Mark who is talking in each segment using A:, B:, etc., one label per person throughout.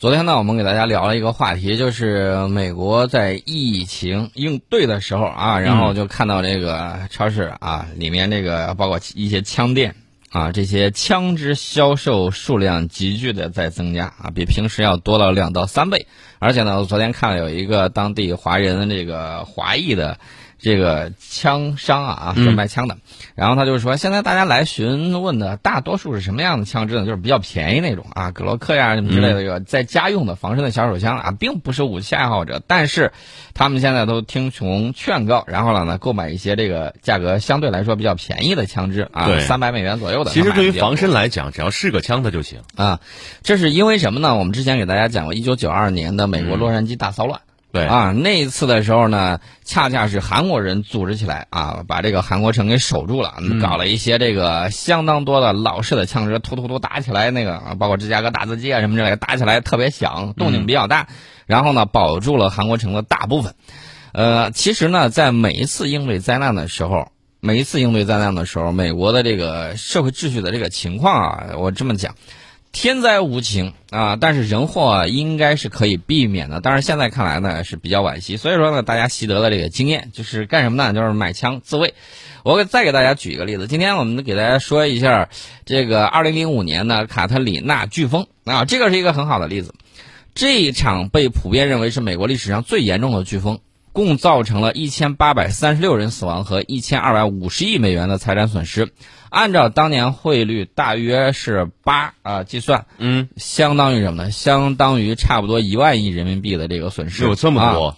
A: 昨天呢，我们给大家聊了一个话题，就是美国在疫情应对的时候啊，然后就看到这个超市啊里面这个包括一些枪店啊，这些枪支销售数量急剧的在增加啊，比平时要多了两到三倍。而且呢，我昨天看了有一个当地华人的这个华裔的。这个枪商啊，是卖枪的，然后他就说，现在大家来询问的大多数是什么样的枪支呢？就是比较便宜那种啊，格洛克呀什么之类的，这个在家用的防身的小手枪啊，并不是武器爱好者，但是他们现在都听从劝告，然后了呢，购买一些这个价格相对来说比较便宜的枪支啊，三百美元左右的。
B: 其实对于防身来讲，只要是个枪，它就行
A: 啊。这是因为什么呢？我们之前给大家讲过，一九九二年的美国洛杉矶大骚乱。
B: 对
A: 啊，那一次的时候呢，恰恰是韩国人组织起来啊，把这个韩国城给守住了，搞了一些这个相当多的老式的枪支，突突突打起来，那个包括芝加哥打字机啊什么之类的，打起来特别响，动静比较大。然后呢，保住了韩国城的大部分。呃，其实呢，在每一次应对灾难的时候，每一次应对灾难的时候，美国的这个社会秩序的这个情况啊，我这么讲。天灾无情啊，但是人祸应该是可以避免的。但是现在看来呢，是比较惋惜。所以说呢，大家习得了这个经验，就是干什么呢？就是买枪自卫。我给再给大家举一个例子。今天我们给大家说一下这个2005年的卡特里娜飓风啊，这个是一个很好的例子。这一场被普遍认为是美国历史上最严重的飓风。共造成了一千八百三十六人死亡和一千二百五十亿美元的财产损失，按照当年汇率大约是八啊计算，
B: 嗯，
A: 相当于什么呢？相当于差不多一万亿人民币的这个损失，
B: 有这么多，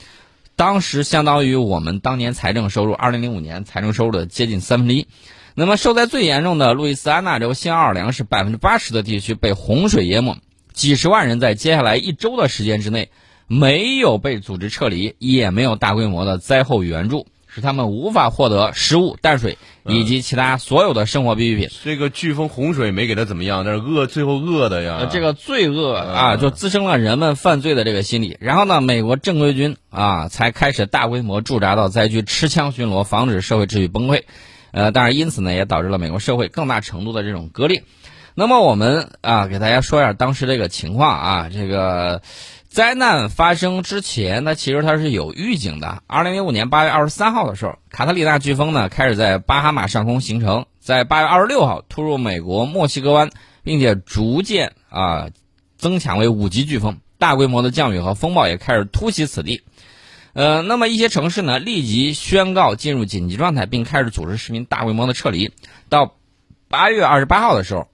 A: 当时相当于我们当年财政收入，二零零五年财政收入的接近三分之一。那么受灾最严重的路易斯安那州新奥尔良市百分之八十的地区被洪水淹没，几十万人在接下来一周的时间之内。没有被组织撤离，也没有大规模的灾后援助，使他们无法获得食物、淡水以及其他所有的生活必需品。
B: 这个飓风、洪水没给他怎么样，但是饿，最后饿的呀。
A: 这个罪恶啊，就滋生了人们犯罪的这个心理。然后呢，美国正规军啊，才开始大规模驻扎到灾区，持枪巡逻，防止社会秩序崩溃。呃，当然，因此呢，也导致了美国社会更大程度的这种割裂。那么，我们啊，给大家说一下当时这个情况啊，这个。灾难发生之前，它其实它是有预警的。二零零五年八月二十三号的时候，卡特里娜飓风呢开始在巴哈马上空形成，在八月二十六号突入美国墨西哥湾，并且逐渐啊增强为五级飓风，大规模的降雨和风暴也开始突袭此地。呃，那么一些城市呢立即宣告进入紧急状态，并开始组织市民大规模的撤离。到八月二十八号的时候，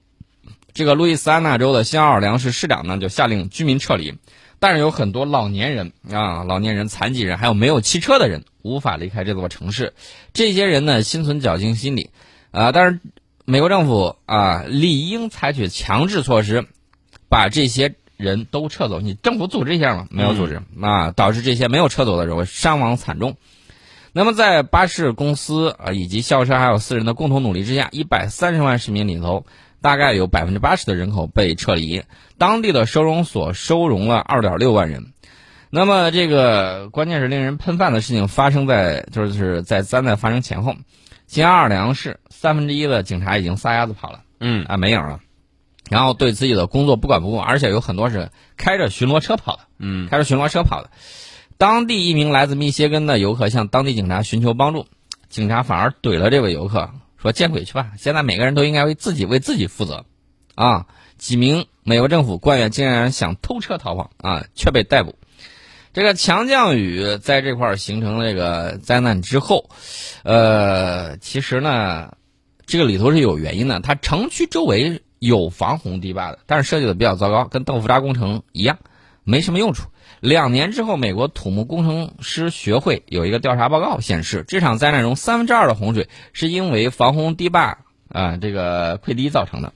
A: 这个路易斯安那州的新奥尔良市市长呢就下令居民撤离。但是有很多老年人啊，老年人、残疾人，还有没有汽车的人，无法离开这座城市。这些人呢，心存侥幸心理，啊，但是美国政府啊，理应采取强制措施，把这些人都撤走。你政府组织一下嘛？没有组织啊，导致这些没有撤走的人伤亡惨重。那么，在巴士公司啊以及校车还有私人的共同努力之下，一百三十万市民里头。大概有百分之八十的人口被撤离，当地的收容所收容了二点六万人。那么，这个关键是令人喷饭的事情发生在就是在灾难发生前后，新奥尔良市三分之一的警察已经撒丫子跑了，
B: 嗯
A: 啊没影了，然后对自己的工作不管不顾，而且有很多是开着巡逻车跑的，
B: 嗯，
A: 开着巡逻车跑的。当地一名来自密歇根的游客向当地警察寻求帮助，警察反而怼了这位游客。说见鬼去吧！现在每个人都应该为自己为自己负责，啊！几名美国政府官员竟然想偷车逃跑啊，却被逮捕。这个强降雨在这块形成了这个灾难之后，呃，其实呢，这个里头是有原因的。它城区周围有防洪堤坝的，但是设计的比较糟糕，跟豆腐渣工程一样，没什么用处。两年之后，美国土木工程师学会有一个调查报告显示，这场灾难中三分之二的洪水是因为防洪堤坝啊这个溃堤造成的。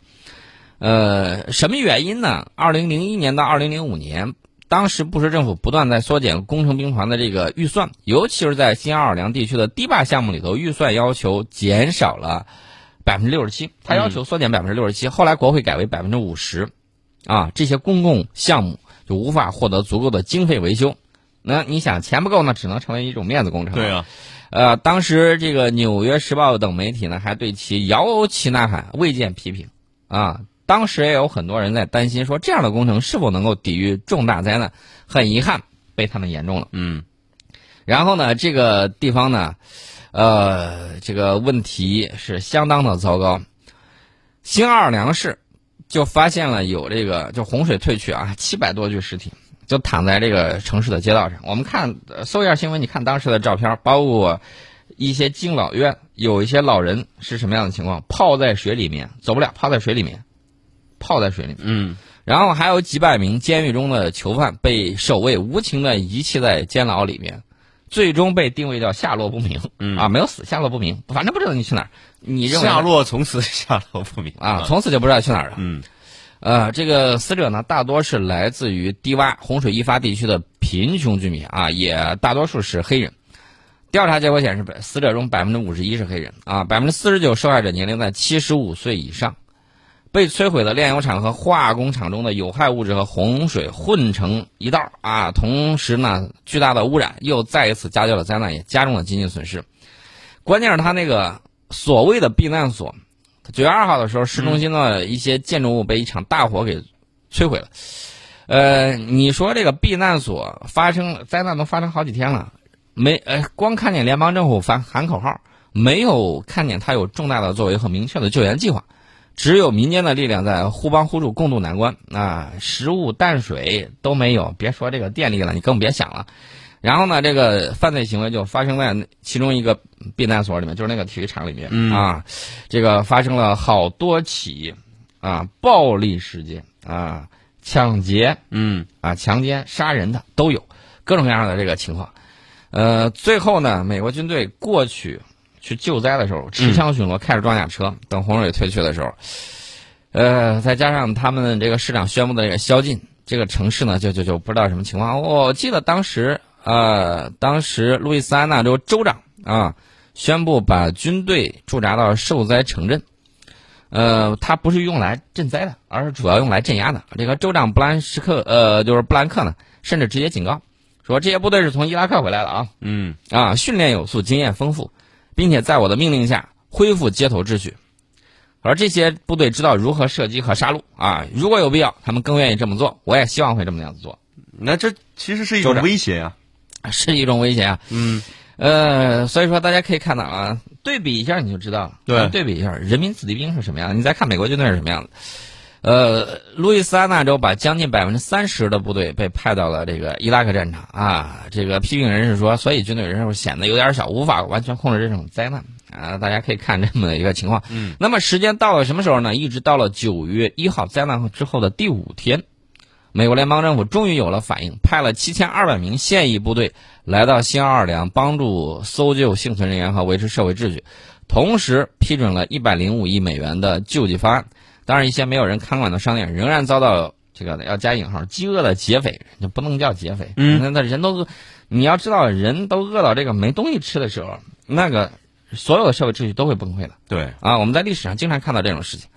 A: 呃，什么原因呢？二零零一年到二零零五年，当时布什政府不断在缩减工程兵团的这个预算，尤其是在新奥尔良地区的堤坝项目里头，预算要求减少了百分之六十七，他要求缩减百分之六十七，后来国会改为百分之五十，啊，这些公共项目。就无法获得足够的经费维修，那你想钱不够呢，只能成为一种面子工程。
B: 对啊，
A: 呃，当时这个《纽约时报》等媒体呢，还对其摇旗呐喊，未见批评，啊，当时也有很多人在担心，说这样的工程是否能够抵御重大灾难？很遗憾，被他们言中了。
B: 嗯，
A: 然后呢，这个地方呢，呃，这个问题是相当的糟糕。新奥尔良市就发现了有这个，就洪水退去啊，七百多具尸体就躺在这个城市的街道上。我们看搜一下新闻，你看当时的照片，包括一些敬老院，有一些老人是什么样的情况？泡在水里面，走不了，泡在水里面。泡在水里面，
B: 嗯，
A: 然后还有几百名监狱中的囚犯被守卫无情的遗弃在监牢里面，最终被定位叫下落不明，
B: 嗯
A: 啊，没有死，下落不明，反正不知道你去哪儿，你认为
B: 下落从此 下落不明
A: 啊，从此就不知道去哪儿了。
B: 嗯
A: 呃，这个死者呢，大多是来自于低洼洪水易发地区的贫穷居民啊，也大多数是黑人。调查结果显示，死者中百分之五十一是黑人啊，百分之四十九受害者年龄在七十五岁以上。被摧毁的炼油厂和化工厂中的有害物质和洪水混成一道啊！同时呢，巨大的污染又再一次加剧了灾难，也加重了经济损失。关键是他那个所谓的避难所，九月二号的时候，市中心的一些建筑物被一场大火给摧毁了。呃，你说这个避难所发生灾难都发生好几天了，没呃，光看见联邦政府喊喊口号，没有看见他有重大的作为和明确的救援计划。只有民间的力量在互帮互助，共度难关啊！食物、淡水都没有，别说这个电力了，你更别想了。然后呢，这个犯罪行为就发生在其中一个避难所里面，就是那个体育场里面、
B: 嗯
A: 啊。这个发生了好多起啊暴力事件啊，抢劫
B: 嗯
A: 啊、强奸、杀人的都有，各种各样的这个情况。呃，最后呢，美国军队过去。去救灾的时候，持枪巡逻，开着装甲车，等洪水退去的时候，呃，再加上他们这个市长宣布的这个宵禁，这个城市呢，就就就不知道什么情况。我记得当时，呃，当时路易斯安那州州长啊，宣布把军队驻扎到受灾城镇，呃，他不是用来赈灾的，而是主要用来镇压的。这个州长布兰什克，呃，就是布兰克呢，甚至直接警告说，这些部队是从伊拉克回来的啊，
B: 嗯
A: 啊，训练有素，经验丰富。并且在我的命令下恢复街头秩序，而这些部队知道如何射击和杀戮啊，如果有必要，他们更愿意这么做。我也希望会这么样子做，
B: 那这其实是一种威胁呀、
A: 是一种威胁啊。
B: 嗯
A: 呃，所以说大家可以看到啊，对比一下你就知道了。
B: 对
A: 对比一下人民子弟兵是什么样，你再看美国军队是什么样的。呃，路易斯安那州把将近百分之三十的部队被派到了这个伊拉克战场啊。这个批评人士说，所以军队人数显得有点小，无法完全控制这种灾难啊。大家可以看这么一个情况。
B: 嗯，
A: 那么时间到了什么时候呢？一直到了九月一号灾难之后的第五天，美国联邦政府终于有了反应，派了七千二百名现役部队来到新奥尔良，帮助搜救幸存人员和维持社会秩序，同时批准了一百零五亿美元的救济方案。当然，一些没有人看管的商店仍然遭到这个要加引号饥饿的劫匪，就不能叫劫匪，
B: 嗯
A: 那那人都饿，你要知道，人都饿到这个没东西吃的时候，那个所有的社会秩序都会崩溃的。
B: 对，
A: 啊，我们在历史上经常看到这种事情，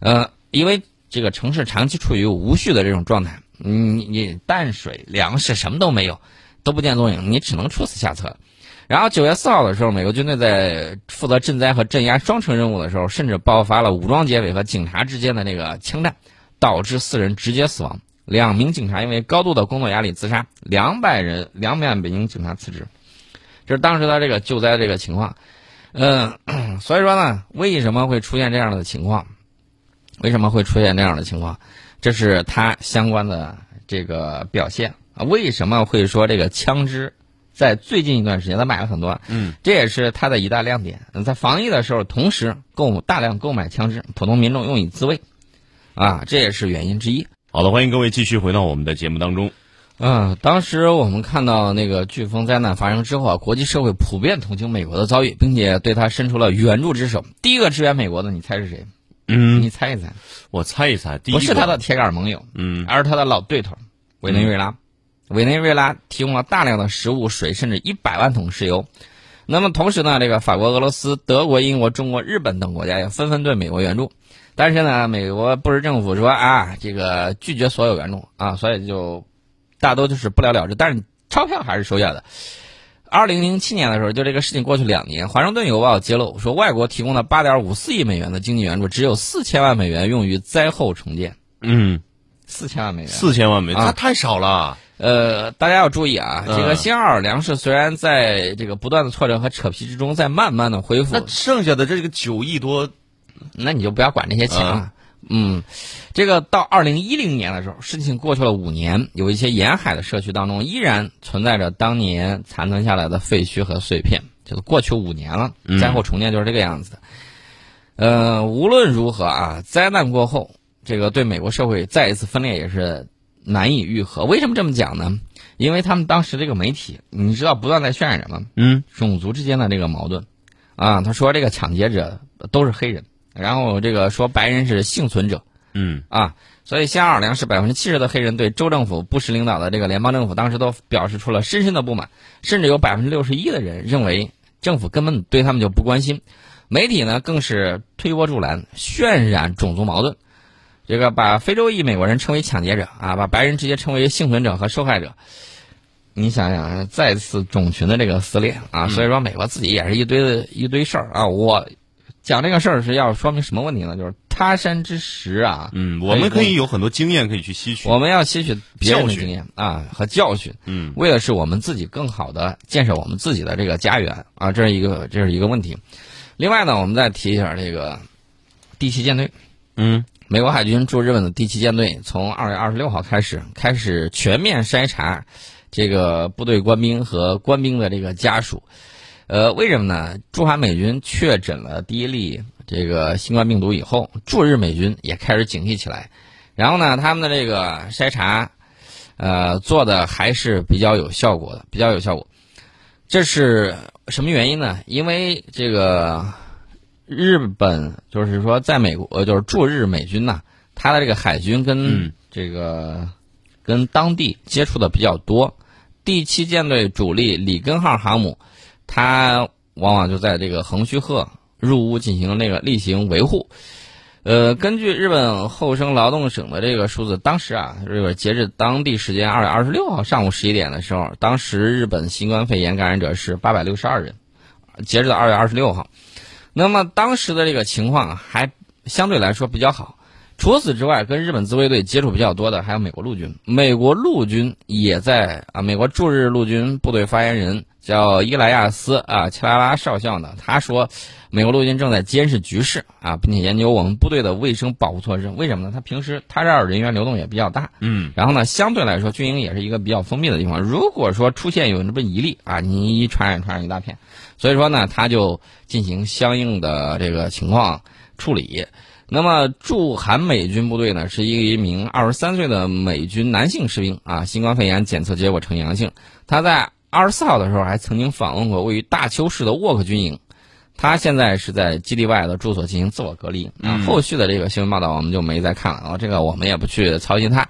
A: 呃，因为这个城市长期处于无序的这种状态，你你淡水、粮食什么都没有，都不见踪影，你只能出此下策。然后九月四号的时候，美国军队在负责赈灾和镇压双重任务的时候，甚至爆发了武装劫匪和警察之间的那个枪战，导致四人直接死亡，两名警察因为高度的工作压力自杀，两百人两百名警察辞职。这是当时的这个救灾这个情况。嗯，所以说呢，为什么会出现这样的情况？为什么会出现这样的情况？这是它相关的这个表现啊。为什么会说这个枪支在最近一段时间他买了很多？
B: 嗯，
A: 这也是它的一大亮点。在防疫的时候，同时购大量购买枪支，普通民众用以自卫，啊，这也是原因之一。
B: 好的，欢迎各位继续回到我们的节目当中。
A: 嗯，当时我们看到那个飓风灾难发生之后啊，国际社会普遍同情美国的遭遇，并且对他伸出了援助之手。第一个支援美国的，你猜是谁？
B: 嗯，
A: 你猜一猜？
B: 我猜一猜，第一
A: 不是他的铁杆盟友，
B: 嗯
A: 而是他的老对头委内瑞拉。委内瑞拉提供了大量的食物、水，甚至一百万桶石油。那么同时呢，这个法国、俄罗斯、德国、英国、中国、日本等国家也纷纷对美国援助。但是呢，美国布什政府说啊，这个拒绝所有援助啊，所以就大多就是不了了之。但是钞票还是收下的。二零零七年的时候，就这个事情过去两年，华盛顿邮报揭露说，外国提供的八点五四亿美元的经济援助，只有四千万美元用于灾后重建。
B: 嗯，
A: 四千万美元，
B: 四千万美元，
A: 啊
B: 那太少了。
A: 呃，大家要注意啊，
B: 嗯
A: 这个新奥尔良市虽然在这个不断的挫折和扯皮之中，在慢慢的恢复
B: 那，剩下的这个九亿多，
A: 那你就不要管这些钱了。嗯，这个到二零一零年的时候，事情过去了五年，有一些沿海的社区当中依然存在着当年残存下来的废墟和碎片。就是过去五年了，
B: 嗯
A: 灾后重建就是这个样子的。呃，无论如何啊，灾难过后，这个对美国社会再一次分裂也是难以愈合。为什么这么讲呢？因为他们当时这个媒体，你知道不断在渲染什么？
B: 嗯
A: 种族之间的这个矛盾，啊，他说这个抢劫者都是黑人，然后这个说白人是幸存者
B: 嗯
A: 啊，所以新奥尔良是百分之七十的黑人对州政府布什领导的这个联邦政府当时都表示出了深深的不满，甚至有百分之六十一的人认为政府根本对他们就不关心，媒体呢更是推波助澜，渲染种族矛盾。这个把非洲裔美国人称为抢劫者啊，把白人直接称为幸存者和受害者。你想想，再次种群的这个撕裂啊，所以说美国自己也是一堆的一堆事儿啊。我讲这个事儿是要说明什么问题呢？就是他山之石啊，
B: 嗯，我们可以有很多经验可以去吸取。
A: 我们要吸取别人的经验啊和教训，
B: 嗯
A: 为的是我们自己更好的建设我们自己的这个家园啊，这是一个这是一个问题。另外呢，我们再提一下这个第七舰队。
B: 嗯
A: 美国海军驻日本的第七舰队从二月二十六号开始，开始全面筛查这个部队官兵和官兵的这个家属。呃，为什么呢？驻韩美军确诊了第一例这个新冠病毒以后，驻日美军也开始警惕起来。然后呢，他们的这个筛查，呃，做的还是比较有效果的，比较有效果。这是什么原因呢？因为这个日本就是说，在美国，就是驻日美军呐、他的这个海军跟这个、跟当地接触的比较多。第七舰队主力里根号航母，它往往就在这个横须贺入屋进行那个例行维护。呃，根据日本厚生劳动省的这个数字，当时啊，这个截至当地时间二月二十六号上午十一点的时候，当时日本新冠肺炎感染者是八百六十二人，截止到二月二十六号。那么当时的这个情况还相对来说比较好。除此之外，跟日本自卫队接触比较多的还有美国陆军。美国陆军也在啊，美国驻日陆军部队发言人叫伊莱亚斯啊切拉拉少校呢，他说，美国陆军正在监视局势啊，并且研究我们部队的卫生保护措施。为什么呢？他平时他这儿人员流动也比较大，
B: 嗯
A: 然后呢，相对来说，军营也是一个比较封闭的地方。如果说出现有这么一例啊，你一传染传染一大片，所以说呢，他就进行相应的这个情况处理。那么驻韩美军部队呢，是一名二十三岁的美军男性士兵啊，新冠肺炎检测结果呈阳性。他在二十四号的时候还曾经访问过位于大邱市的沃克军营。他现在是在基地外的住所进行自我隔离那。
B: 嗯
A: 后续的这个新闻报道我们就没再看了然后，这个我们也不去操心它。